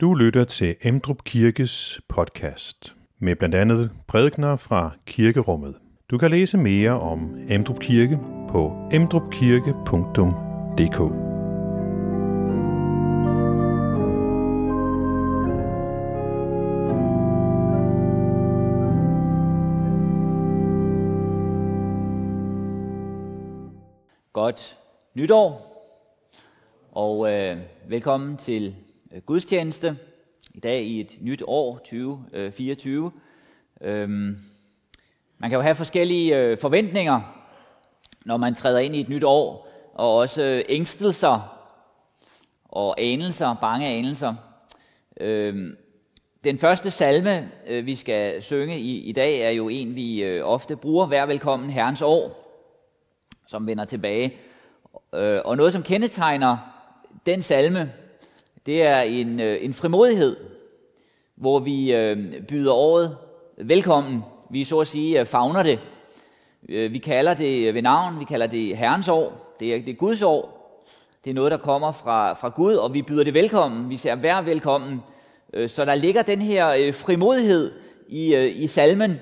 Du lytter til Emdrup Kirkes podcast med blandt andet prædikner fra kirkerummet. Du kan læse mere om Emdrup Kirke på emdrupkirke.dk. Godt nytår, og øh, velkommen til Øh, gudstjeneste i dag i et nyt år, 2024. Øh, øhm, man kan jo have forskellige øh, forventninger, når man træder ind i et nyt år, og også øh, ængstelser og anelser, bange anelser. Øhm, den første salme, øh, vi skal synge i, i dag, er jo en, vi øh, ofte bruger, Vær velkommen Herrens år, som vender tilbage. Øh, og noget, som kendetegner den salme, det er en, øh, en frimodighed, hvor vi øh, byder året velkommen. Vi så at sige øh, fagner det. Vi kalder det ved navn, vi kalder det Herrens år. Det er, det er Guds år. Det er noget, der kommer fra, fra Gud, og vi byder det velkommen. Vi siger, hver velkommen. Så der ligger den her frimodighed i, i salmen,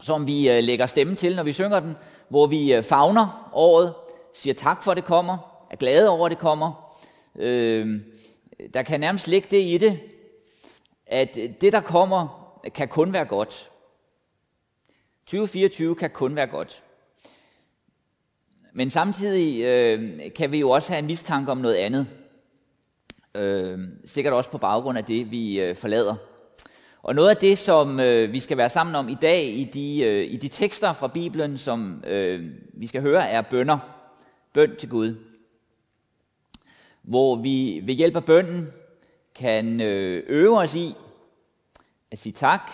som vi lægger stemme til, når vi synger den, hvor vi fagner året, siger tak for, at det kommer, er glade over, at det kommer. Øh, der kan nærmest ligge det i det, at det, der kommer, kan kun være godt. 2024 kan kun være godt. Men samtidig øh, kan vi jo også have en mistanke om noget andet. Øh, sikkert også på baggrund af det, vi øh, forlader. Og noget af det, som øh, vi skal være sammen om i dag i de, øh, i de tekster fra Bibelen, som øh, vi skal høre, er bønder. Bøn til Gud hvor vi ved hjælp af bønden kan øh, øve os i at sige tak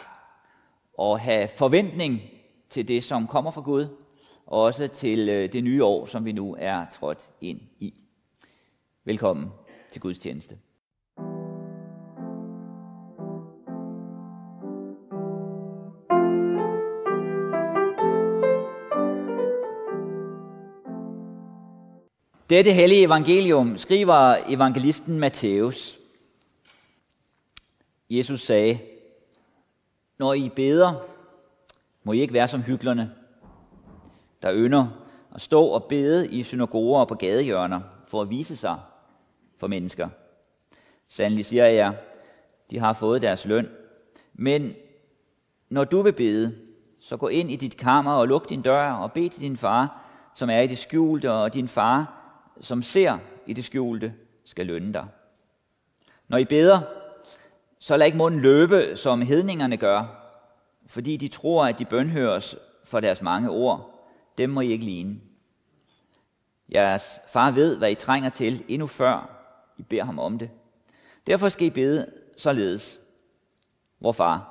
og have forventning til det, som kommer fra Gud, og også til øh, det nye år, som vi nu er trådt ind i. Velkommen til Guds tjeneste. Dette hellige evangelium skriver evangelisten Matthæus. Jesus sagde, når I beder, må I ikke være som hyklerne, der ynder at stå og bede i synagoger og på gadehjørner for at vise sig for mennesker. Sandelig siger jeg, de har fået deres løn. Men når du vil bede, så gå ind i dit kammer og luk din dør og bed til din far, som er i det skjulte, og din far, som ser i det skjulte, skal lønne dig. Når I beder, så lad ikke munden løbe, som hedningerne gør, fordi de tror, at de bønhøres for deres mange ord. Dem må I ikke ligne. Jeres far ved, hvad I trænger til, endnu før I beder ham om det. Derfor skal I bede således. Vor far,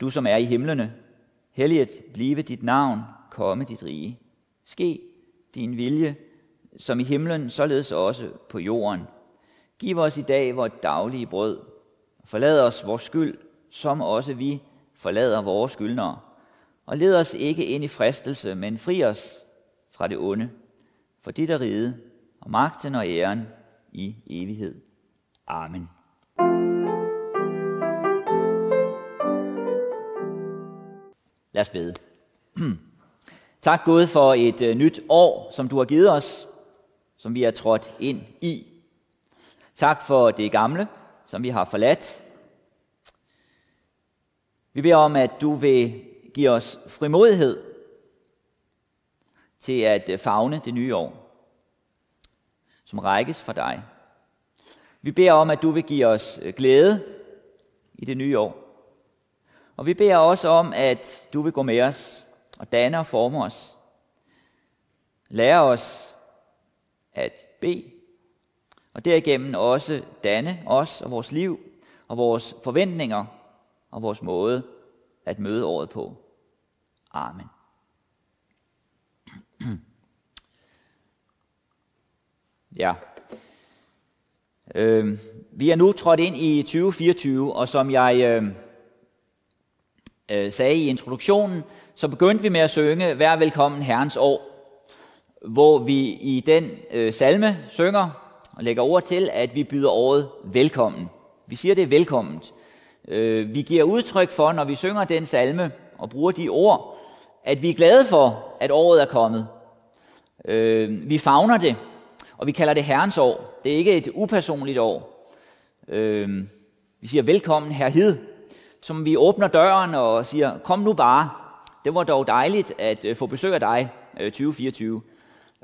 du som er i himlene, helliget blive dit navn, komme dit rige. Ske din vilje, som i himlen, således også på jorden. Giv os i dag vores daglige brød. Forlad os vores skyld, som også vi forlader vores skyldnere. Og led os ikke ind i fristelse, men fri os fra det onde. For dit er ride, og magten og æren i evighed. Amen. Lad os bede. tak Gud for et øh, nyt år, som du har givet os som vi er trådt ind i. Tak for det gamle, som vi har forladt. Vi beder om, at du vil give os frimodighed til at øh, fagne det nye år, som rækkes for dig. Vi beder om, at du vil give os øh, glæde i det nye år. Og vi beder også om, at du vil gå med os og danne og forme os. Lære os at bede, og derigennem også danne os og vores liv og vores forventninger og vores måde at møde året på. Amen. Ja. Øh, vi er nu trådt ind i 2024, og som jeg øh, øh, sagde i introduktionen, så begyndte vi med at synge Vær velkommen Herrens år hvor vi i den øh, salme synger, og lægger ord til, at vi byder året velkommen. Vi siger det er velkomment. Øh, vi giver udtryk for, når vi synger den salme og bruger de ord, at vi er glade for, at året er kommet. Øh, vi favner det, og vi kalder det Herrens år. Det er ikke et upersonligt år. Øh, vi siger velkommen herhed, som vi åbner døren og siger, kom nu bare. Det var dog dejligt at øh, få besøg af dig øh, 2024.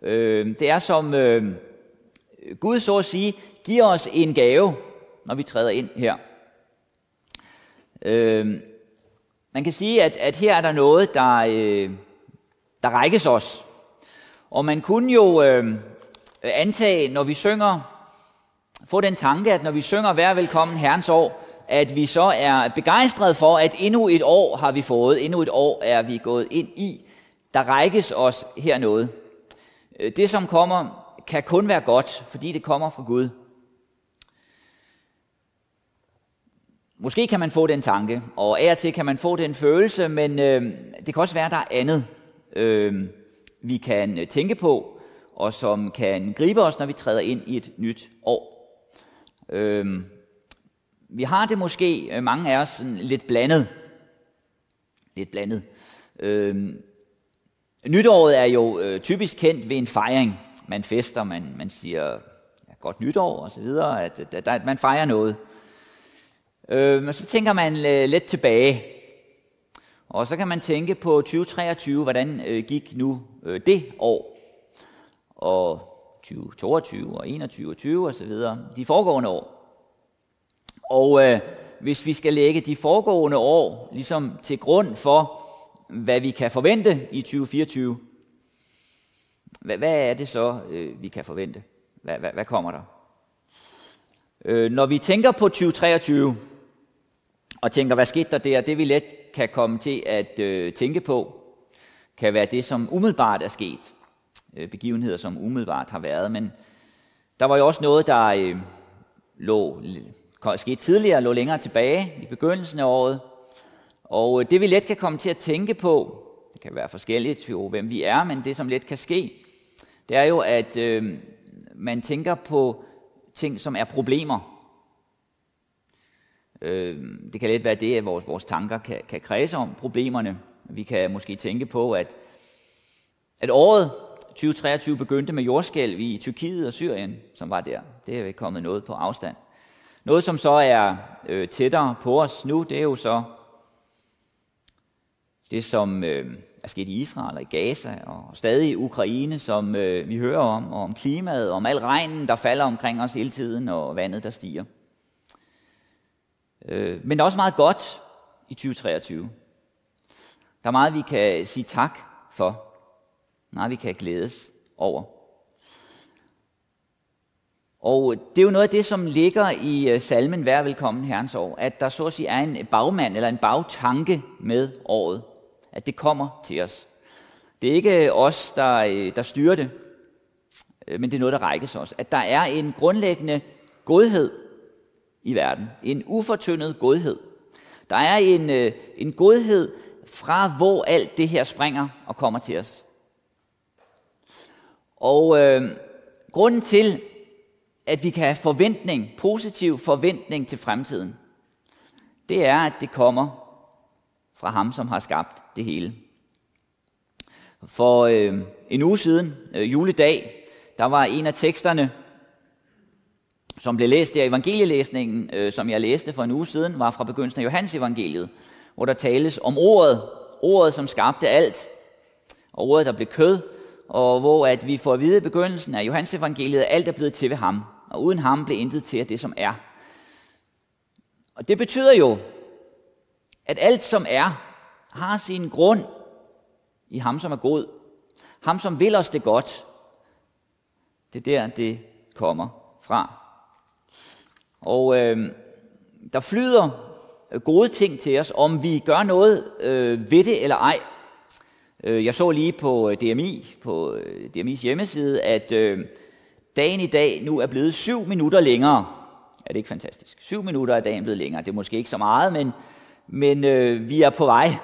Øh, det er som øh, Gud så at sige, giver os en gave, når vi træder ind her. Øh, man kan sige, at, at her er der noget, der, øh, der rækkes os. Og man kunne jo øh, antage, når vi synger, få den tanke, at når vi synger Vær velkommen Herrens år, at vi så er begejstrede for, at endnu et år har vi fået, endnu et år er vi gået ind i. Der rækkes os her noget. Øh, det, som kommer, kan kun være godt, fordi det kommer fra Gud. Måske kan man få den tanke, og af og til kan man få den følelse, men øh, det kan også være, at der er andet, øh, vi kan tænke på, og som kan gribe os, når vi træder ind i et nyt år. Øh, vi har det måske, øh, mange af os, sådan lidt blandet. Lidt blandet. Øh, nytåret er jo øh, typisk kendt ved en fejring. Man fester, man, man siger ja, godt nytår og så videre, at, at, at man fejrer noget. Øh, men så tænker man øh, lidt tilbage. Og så kan man tænke på 2023, hvordan øh, gik nu øh, det år? Og 2022 og 21 og 20 og så videre, de foregående år. Og øh, hvis vi skal lægge de foregående år ligesom til grund for, hvad vi kan forvente i 2024, hvad, hvad er det så, øh, vi kan forvente? Hvad, hvad, hvad kommer der? Øh, når vi tænker på 2023, og tænker, hvad skete der der, det vi let kan komme til at øh, tænke på, kan være det, som umiddelbart er sket. Øh, begivenheder, som umiddelbart har været. Men der var jo også noget, der øh, lå skete tidligere, lå længere tilbage i begyndelsen af året. Og øh, det vi let kan komme til at tænke på, det kan være forskelligt jo, hvem vi er, men det som let kan ske, det er jo, at øh, man tænker på ting, som er problemer. Øh, det kan let være det, at vores, vores tanker kan, kan kredse om problemerne. Vi kan måske tænke på, at, at året 2023 begyndte med jordskælv i Tyrkiet og Syrien, som var der. Det er kommet noget på afstand. Noget, som så er øh, tættere på os nu, det er jo så det, som øh, er sket i Israel og i Gaza og stadig i Ukraine, som øh, vi hører om, og om klimaet, og om al regnen, der falder omkring os hele tiden, og vandet, der stiger. Øh, men også meget godt i 2023. Der er meget, vi kan sige tak for. Meget, vi kan glædes over. Og det er jo noget af det, som ligger i øh, salmen Vær velkommen Herrens år, at der så at sige er en bagmand eller en bagtanke med året. At det kommer til os. Det er ikke os, der, øh, der styrer det, øh, men det er noget, der rækkes os. At der er en grundlæggende godhed i verden. En ufortyndet godhed. Der er en, øh, en godhed fra, hvor alt det her springer og kommer til os. Og øh, grunden til, at vi kan have forventning, positiv forventning til fremtiden, det er, at det kommer fra ham, som har skabt det hele. For øh, en uge siden, øh, juledag, der var en af teksterne, som blev læst der i evangelielæsningen, øh, som jeg læste for en uge siden, var fra begyndelsen af Johannes evangeliet, hvor der tales om ordet, ordet som skabte alt, og ordet der blev kød, og hvor at vi får at vide i begyndelsen af Johannes evangeliet, at alt er blevet til ved ham og uden ham blev intet til af det, som er. Og det betyder jo, at alt, som er, har sin grund i ham, som er god. Ham, som vil os det godt. Det er der, det kommer fra. Og øh, der flyder øh, gode ting til os, om vi gør noget øh, ved det eller ej. Øh, jeg så lige på øh, DMI, på DMI's hjemmeside, at øh, dagen i dag nu er blevet syv minutter længere. Er det ikke fantastisk? Syv minutter er dagen blevet længere. Det er måske ikke så meget, men, men øh, vi er på vej.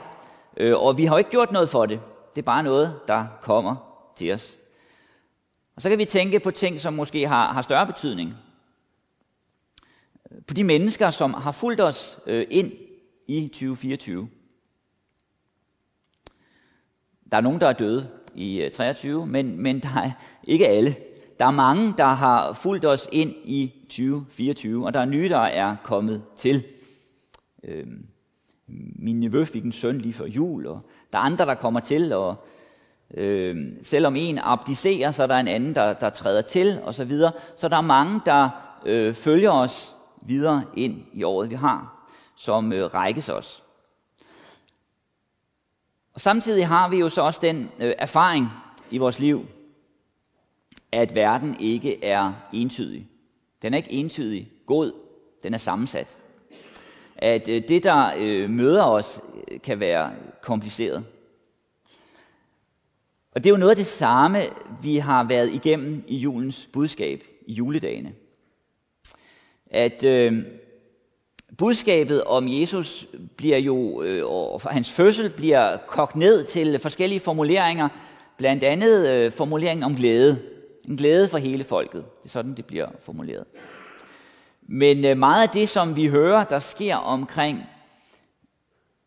Øh, og vi har jo ikke gjort noget for det. Det er bare noget, der kommer til os. Og så kan vi tænke på ting, som måske har, har større betydning. Øh, på de mennesker, som har fulgt os øh, ind i 2024. Der er nogen, der er døde i øh, 23, men, men der er ikke alle. Der er mange, der har fulgt os ind i 2024, og der er nye, der er kommet til. Øhm, min nevø fik en søn lige før jul, og der er andre, der kommer til, og øh, selvom en abdicerer, så er der en anden, der, der træder til, og så videre. Så der er mange, der øh, følger os videre ind i året, vi har, som øh, rækkes os. Og samtidig har vi jo så også den øh, erfaring i vores liv, at verden ikke er entydig. Den er ikke entydig god, den er sammensat. At øh, det, der øh, møder os, øh, kan være kompliceret. Og det er jo noget af det samme, vi har været igennem i julens budskab, i juledagene. At øh, budskabet om Jesus bliver jo, øh, og hans fødsel bliver kogt ned til forskellige formuleringer, blandt andet øh, formuleringen om glæde. En glæde for hele folket. Det er sådan, det bliver formuleret. Men øh, meget af det, som vi hører, der sker omkring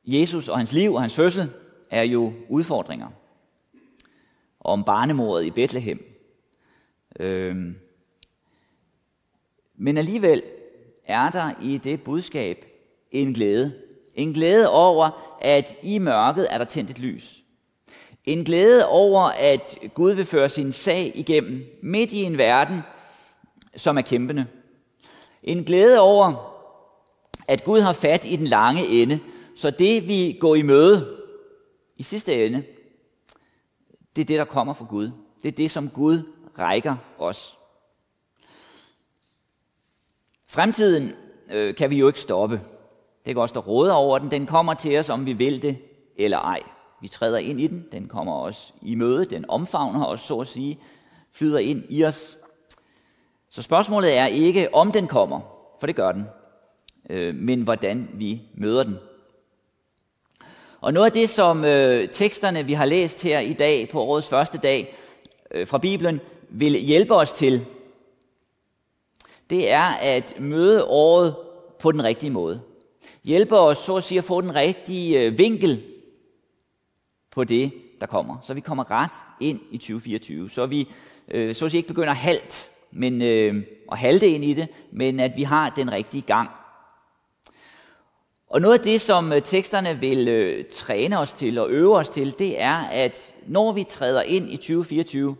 Jesus og hans liv og hans fødsel, er jo udfordringer. Om barnemordet i Bethlehem. Øhm. Men alligevel er der i det budskab en glæde. En glæde over, at i mørket er der tændt et lys. En glæde over, at Gud vil føre sin sag igennem midt i en verden, som er kæmpende. En glæde over, at Gud har fat i den lange ende, så det vi går i møde i sidste ende, det er det, der kommer fra Gud. Det er det, som Gud rækker os. Fremtiden øh, kan vi jo ikke stoppe. Det kan også der råder over den. Den kommer til os, om vi vil det eller ej. Vi træder ind i den. Den kommer os i møde. Den omfavner os, så at sige. Flyder ind i os. Så spørgsmålet er ikke, om den kommer, for det gør den, øh, men hvordan vi møder den. Og noget af det, som øh, teksterne, vi har læst her i dag på årets første dag øh, fra Bibelen, vil hjælpe os til, det er at møde året på den rigtige måde. Hjælpe os, så at sige, at få den rigtige øh, vinkel på det, der kommer. Så vi kommer ret ind i 2024. Så vi øh, så at sige, ikke begynder halt men, øh, og halte ind i det, men at vi har den rigtige gang. Og noget af det, som øh, teksterne vil øh, træne os til og øve os til, det er, at når vi træder ind i 2024,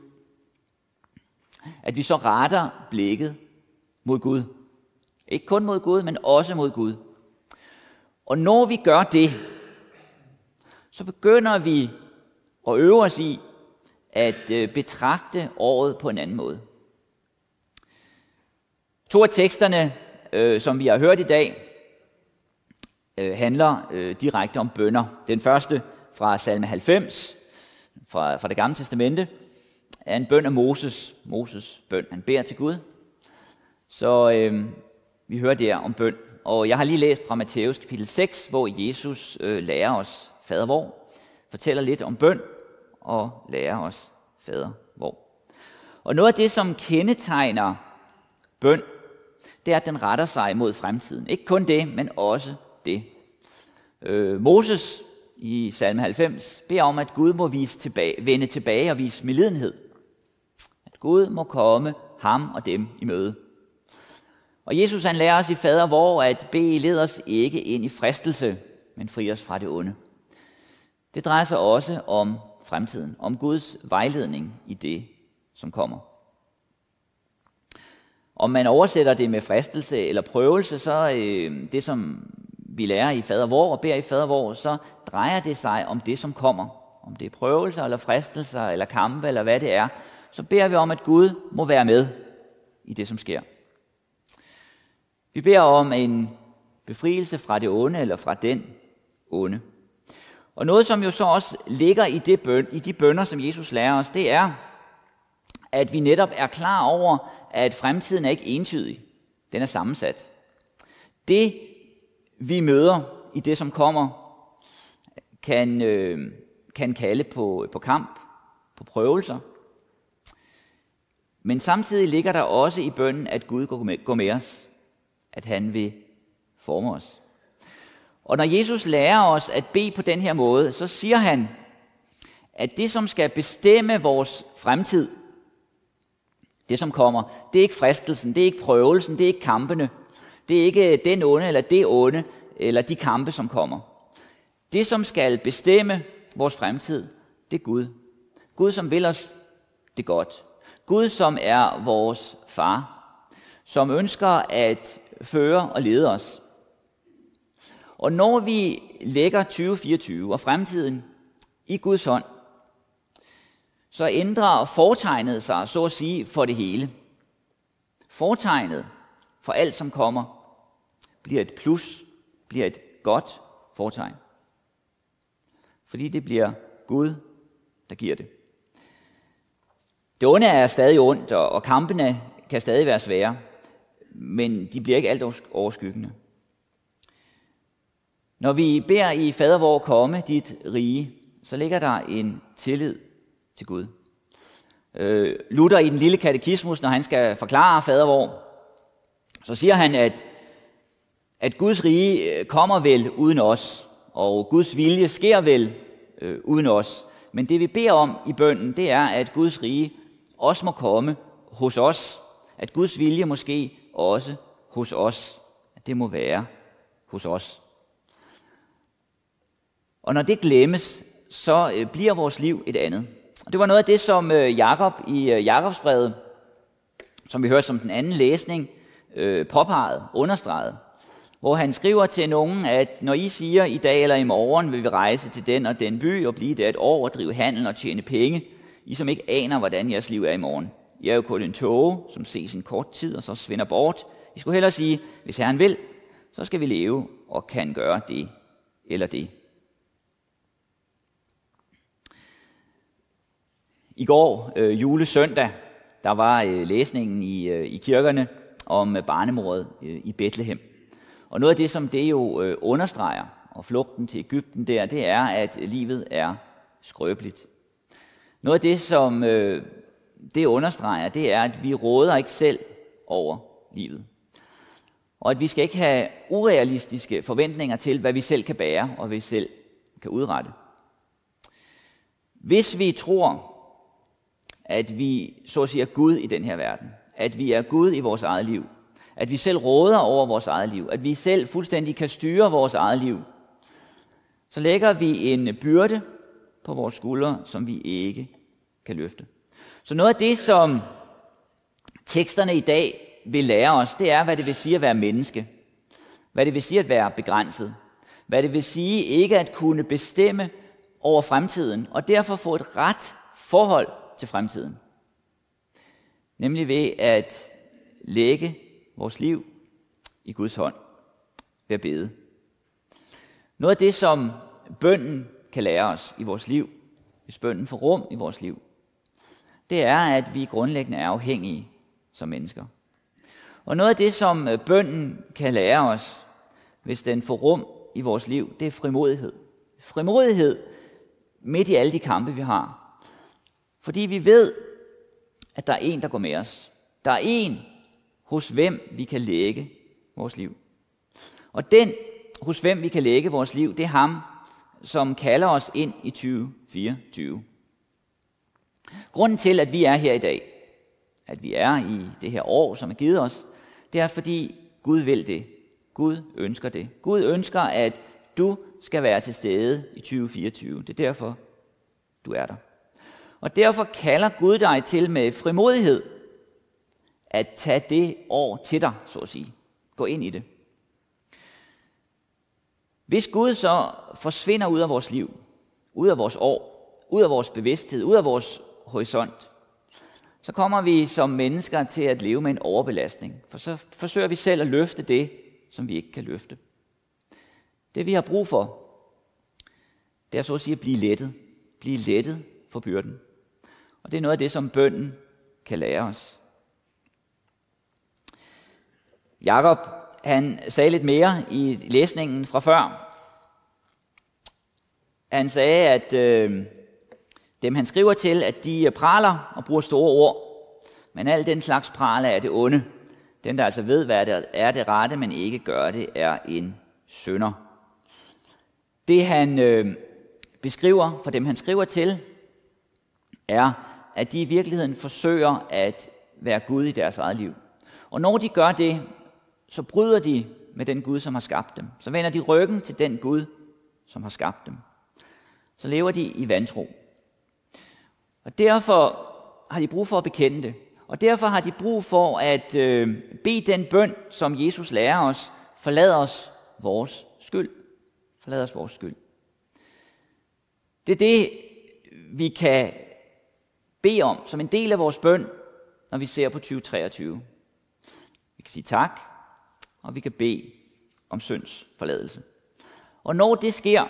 at vi så retter blikket mod Gud. Ikke kun mod Gud, men også mod Gud. Og når vi gør det, så begynder vi at øve os i at øh, betragte året på en anden måde. To af teksterne, øh, som vi har hørt i dag, øh, handler øh, direkte om bønder. Den første fra salme 90, fra, fra det gamle testamente, er en bøn af Moses. Moses bøn. Han beder til Gud. Så øh, vi hører der om bøn. Og jeg har lige læst fra Matthæus kapitel 6, hvor Jesus øh, lærer os fader hvor, fortæller lidt om bøn og lærer os fader hvor. Og noget af det, som kendetegner bøn, det er, at den retter sig mod fremtiden. Ikke kun det, men også det. Øh, Moses i salme 90 beder om, at Gud må vise tilbage, vende tilbage og vise medlidenhed. At Gud må komme ham og dem i møde. Og Jesus han lærer os i fader hvor at bede led os ikke ind i fristelse, men fri os fra det onde. Det drejer sig også om fremtiden, om Guds vejledning i det, som kommer. Om man oversætter det med fristelse eller prøvelse, så øh, det, som vi lærer i fader vor og beder i fader vor, så drejer det sig om det, som kommer. Om det er prøvelser eller fristelser eller kampe eller hvad det er, så beder vi om, at Gud må være med i det, som sker. Vi beder om en befrielse fra det onde eller fra den onde. Og noget, som jo så også ligger i, det bøn, i de bønder, som Jesus lærer os, det er, at vi netop er klar over, at fremtiden er ikke entydig. Den er sammensat. Det, vi møder i det, som kommer, kan, øh, kan kalde på, på kamp, på prøvelser. Men samtidig ligger der også i bønden, at Gud går med os. At han vil forme os. Og når Jesus lærer os at bede på den her måde, så siger han, at det, som skal bestemme vores fremtid, det som kommer, det er ikke fristelsen, det er ikke prøvelsen, det er ikke kampene, det er ikke øh, den onde eller det onde, eller de kampe, som kommer. Det, som skal bestemme vores fremtid, det er Gud. Gud, som vil os det godt. Gud, som er vores far, som ønsker at føre og lede os. Og når vi lægger 2024 og fremtiden i Guds hånd, så ændrer fortegnet sig, så at sige, for det hele. Fortegnet for alt, som kommer, bliver et plus, bliver et godt fortegn. Fordi det bliver Gud, der giver det. Det onde er stadig ondt, og kampene kan stadig være svære, men de bliver ikke alt overskyggende. Når vi beder i Fader vor komme dit rige, så ligger der en tillid til Gud. Øh, Luther i den lille katekismus, når han skal forklare fadervor, så siger han, at, at Guds rige øh, kommer vel uden os, og Guds vilje sker vel øh, uden os. Men det vi beder om i bønden, det er, at Guds rige også må komme hos os. At Guds vilje måske også hos os. At det må være hos os. Og når det glemmes, så øh, bliver vores liv et andet. Og det var noget af det, som øh, Jakob i øh, Jakobsbrevet, som vi hørte som den anden læsning, øh, påpegede, understreget. Hvor han skriver til nogen, at når I siger, i dag eller i morgen vil vi rejse til den og den by og blive der et år og drive handel og tjene penge, I som ikke aner, hvordan jeres liv er i morgen. I er jo kun en tåge, som ses en kort tid og så svinder bort. I skulle hellere sige, hvis Herren vil, så skal vi leve og kan gøre det eller det. I går, øh, julesøndag, der var øh, læsningen i, øh, i kirkerne om øh, barnemordet øh, i Bethlehem. Og noget af det, som det jo øh, understreger, og flugten til Ægypten der, det er, at livet er skrøbeligt. Noget af det, som øh, det understreger, det er, at vi råder ikke selv over livet. Og at vi skal ikke have urealistiske forventninger til, hvad vi selv kan bære, og hvad vi selv kan udrette. Hvis vi tror, at vi så at sige er Gud i den her verden. At vi er Gud i vores eget liv. At vi selv råder over vores eget liv. At vi selv fuldstændig kan styre vores eget liv. Så lægger vi en byrde på vores skuldre, som vi ikke kan løfte. Så noget af det, som teksterne i dag vil lære os, det er, hvad det vil sige at være menneske. Hvad det vil sige at være begrænset. Hvad det vil sige ikke at kunne bestemme over fremtiden, og derfor få et ret forhold til fremtiden. Nemlig ved at lægge vores liv i Guds hånd ved at bede. Noget af det, som bønden kan lære os i vores liv, hvis bønden får rum i vores liv, det er, at vi grundlæggende er afhængige som mennesker. Og noget af det, som øh, bønden kan lære os, hvis den får rum i vores liv, det er frimodighed. Frimodighed midt i alle de kampe, vi har. Fordi vi ved, at der er en, der går med os. Der er en, hos hvem vi kan lægge vores liv. Og den, hos hvem vi kan lægge vores liv, det er ham, som kalder os ind i 2024. Grunden til, at vi er her i dag, at vi er i det her år, som er givet os, det er fordi Gud vil det. Gud ønsker det. Gud ønsker, at du skal være til stede i 2024. Det er derfor, du er der. Og derfor kalder Gud dig til med frimodighed at tage det år til dig, så at sige. Gå ind i det. Hvis Gud så forsvinder ud af vores liv, ud af vores år, ud af vores bevidsthed, ud af vores horisont, så kommer vi som mennesker til at leve med en overbelastning. For så forsøger vi selv at løfte det, som vi ikke kan løfte. Det vi har brug for, det er så at sige at blive lettet. Blive lettet for byrden. Og det er noget af det, som bønden kan lære os. Jakob, han sagde lidt mere i læsningen fra før. Han sagde, at øh, dem han skriver til, at de øh, praler og bruger store ord. Men al den slags praler er det onde. Den, der altså ved, hvad det er det rette, men ikke gør det, er en sønder. Det han øh, beskriver for dem, han skriver til, er, at de i virkeligheden forsøger at være Gud i deres eget liv. Og når de gør det, så bryder de med den Gud, som har skabt dem. Så vender de ryggen til den Gud, som har skabt dem. Så lever de i vantro. Og derfor har de brug for at bekende det. Og derfor har de brug for at øh, bede den bøn, som Jesus lærer os, forlad os vores skyld. Forlad os vores skyld. Det er det, vi kan bede om som en del af vores bøn, når vi ser på 2023. Vi kan sige tak, og vi kan bede om synds forladelse. Og når det sker,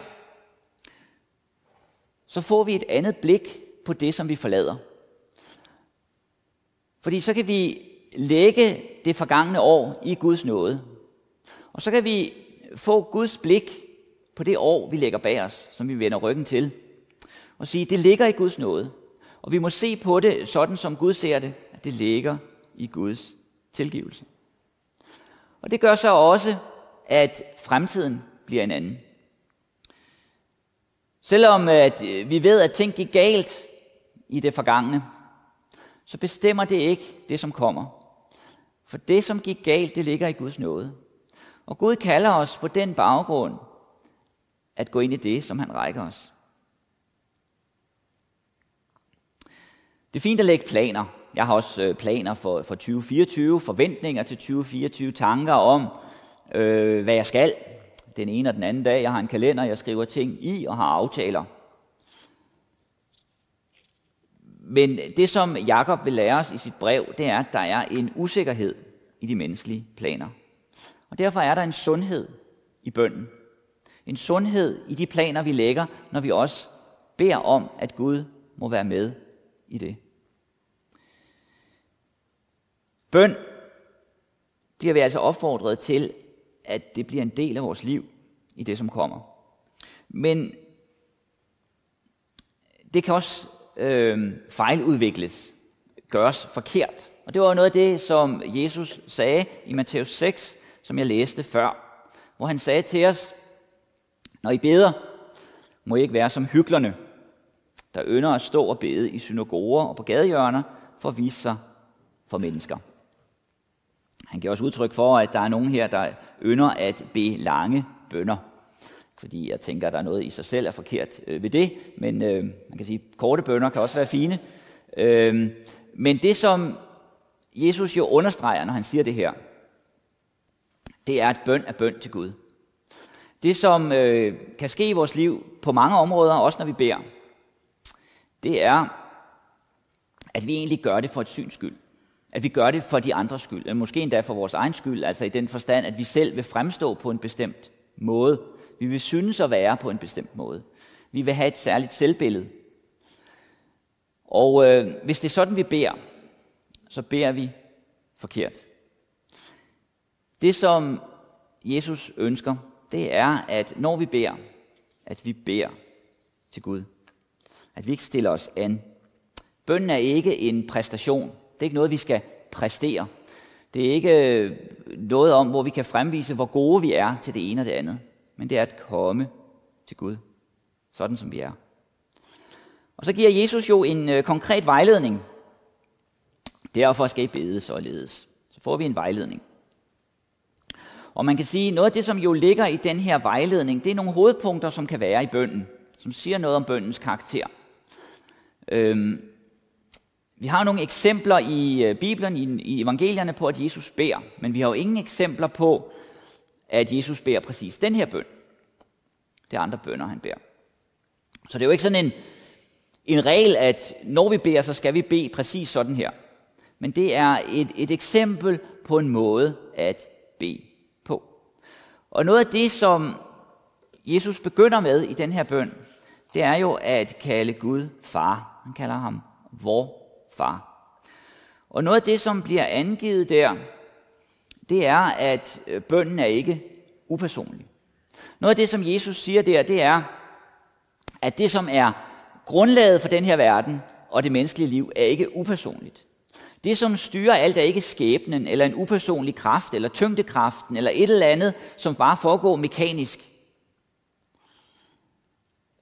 så får vi et andet blik på det, som vi forlader. Fordi så kan vi lægge det forgangne år i Guds nåde. Og så kan vi få Guds blik på det år, vi lægger bag os, som vi vender ryggen til. Og sige, det ligger i Guds nåde. Og vi må se på det sådan, som Gud ser det, at det ligger i Guds tilgivelse. Og det gør så også, at fremtiden bliver en anden. Selvom at øh, vi ved, at ting gik galt i det forgangne, så bestemmer det ikke det, som kommer. For det, som gik galt, det ligger i Guds nåde. Og Gud kalder os på den baggrund at gå ind i det, som han rækker os. Det er fint at lægge planer. Jeg har også øh, planer for, for 2024, forventninger til 2024, tanker om, øh, hvad jeg skal den ene og den anden dag. Jeg har en kalender, jeg skriver ting i og har aftaler. Men det, som Jakob vil lære os i sit brev, det er, at der er en usikkerhed i de menneskelige planer. Og derfor er der en sundhed i bønden. En sundhed i de planer, vi lægger, når vi også beder om, at Gud må være med i det. Bøn bliver vi altså opfordret til, at det bliver en del af vores liv i det, som kommer. Men det kan også øh, fejludvikles, gøres forkert. Og det var noget af det, som Jesus sagde i Matthæus 6, som jeg læste før, hvor han sagde til os, når I beder, må I ikke være som hyklerne, der ynder at stå og bede i synagoger og på gadehjørner for at vise sig for mennesker. Han giver også udtryk for, at der er nogen her, der ynder at bede lange bønder. Fordi jeg tænker, at der er noget i sig selv er forkert øh, ved det, men øh, man kan sige, at korte bønder kan også være fine. Øh, men det, som Jesus jo understreger, når han siger det her, det er, at bøn er bøn til Gud. Det, som øh, kan ske i vores liv på mange områder, også når vi beder, det er, at vi egentlig gør det for et syns skyld. At vi gør det for de andres skyld, eller måske endda for vores egen skyld, altså i den forstand, at vi selv vil fremstå på en bestemt måde. Vi vil synes at være på en bestemt måde. Vi vil have et særligt selvbillede. Og øh, hvis det er sådan, vi beder, så beder vi forkert. Det, som Jesus ønsker, det er, at når vi beder, at vi beder til Gud. At vi ikke stiller os an. Bønden er ikke en præstation. Det er ikke noget, vi skal præstere. Det er ikke øh, noget om, hvor vi kan fremvise, hvor gode vi er til det ene og det andet. Men det er at komme til Gud, sådan som vi er. Og så giver Jesus jo en øh, konkret vejledning. Derfor skal I bede således. Så får vi en vejledning. Og man kan sige, noget af det, som jo ligger i den her vejledning, det er nogle hovedpunkter, som kan være i bønden, som siger noget om bøndens karakter. Øhm, vi har nogle eksempler i øh, Bibelen, i, i evangelierne på, at Jesus beder, men vi har jo ingen eksempler på, at Jesus beder præcis den her bøn. Det er andre bønder, han beder. Så det er jo ikke sådan en, en regel, at når vi beder, så skal vi bede præcis sådan her. Men det er et, et eksempel på en måde at bede på. Og noget af det, som Jesus begynder med i den her bøn, det er jo at kalde Gud far. Han kalder ham vor far. Og noget af det, som bliver angivet der, det er, at øh, bønden er ikke upersonlig. Noget af det, som Jesus siger der, det er, at det, som er grundlaget for den her verden og det menneskelige liv, er ikke upersonligt. Det, som styrer alt, er ikke skæbnen, eller en upersonlig kraft, eller tyngdekraften, eller et eller andet, som bare foregår mekanisk.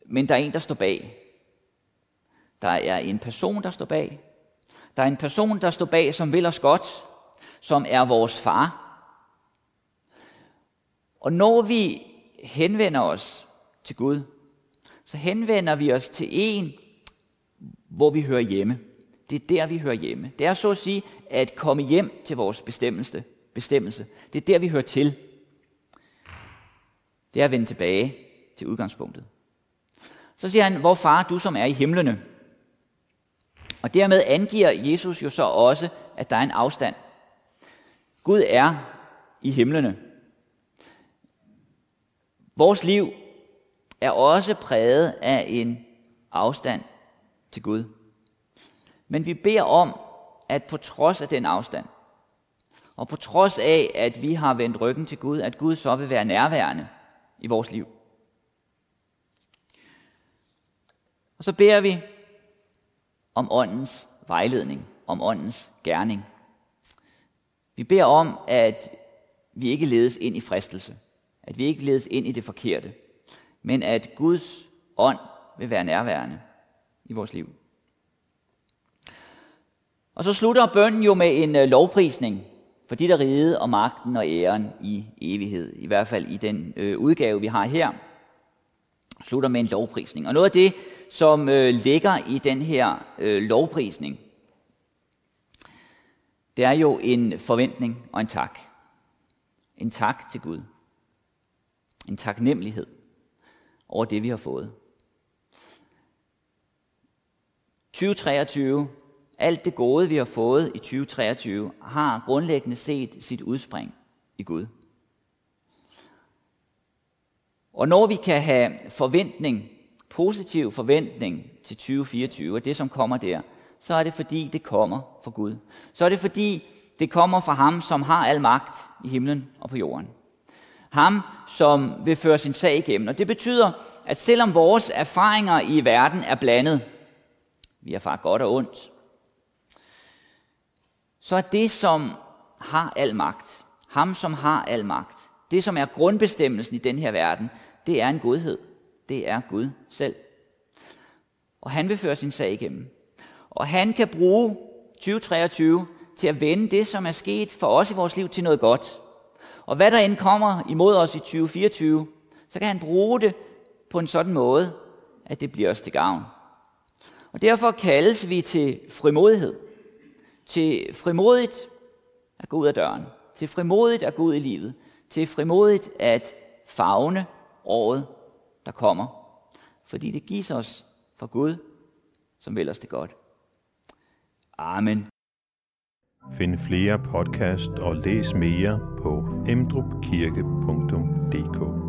Men der er en, der står bag. Der er en person, der står bag. Der er en person, der står bag, som vil os godt, som er vores far. Og når vi henvender os til Gud, så henvender vi os til en, hvor vi hører hjemme. Det er der, vi hører hjemme. Det er så at sige at komme hjem til vores bestemmelse. bestemmelse. Det er der, vi hører til. Det er at vende tilbage til udgangspunktet. Så siger han, hvor far, du som er i himlene. Og dermed angiver Jesus jo så også, at der er en afstand. Gud er i himlene. Vores liv er også præget af en afstand til Gud. Men vi beder om, at på trods af den afstand, og på trods af, at vi har vendt ryggen til Gud, at Gud så vil være nærværende i vores liv. Og så beder vi om åndens vejledning, om åndens gerning. Vi beder om, at vi ikke ledes ind i fristelse, at vi ikke ledes ind i det forkerte, men at Guds ånd vil være nærværende i vores liv. Og så slutter bønnen jo med en øh, lovprisning for de der ride og magten og æren i evighed. I hvert fald i den øh, udgave, vi har her. Slutter med en lovprisning. Og noget af det, som øh, ligger i den her øh, lovprisning, det er jo en forventning og en tak. En tak til Gud. En taknemmelighed over det, vi har fået. 2023 alt det gode, vi har fået i 2023, har grundlæggende set sit udspring i Gud. Og når vi kan have forventning, positiv forventning til 2024, og det som kommer der, så er det fordi, det kommer fra Gud. Så er det fordi, det kommer fra ham, som har al magt i himlen og på jorden. Ham, som vil føre sin sag igennem. Og det betyder, at selvom vores erfaringer i verden er blandet, vi har far godt og ondt, så er det, som har al magt, ham som har al magt, det som er grundbestemmelsen i den her verden, det er en godhed. Det er Gud selv. Og han vil føre sin sag igennem. Og han kan bruge 2023 til at vende det, som er sket for os i vores liv, til noget godt. Og hvad der end kommer imod os i 2024, så kan han bruge det på en sådan måde, at det bliver os til gavn. Og derfor kaldes vi til frimodighed til frimodigt at gå ud af døren, til frimodigt at gå ud i livet, til frimodigt at fagne året, der kommer. Fordi det gives os fra Gud, som vil os det godt. Amen. Find flere podcast og læs mere på emdrupkirke.dk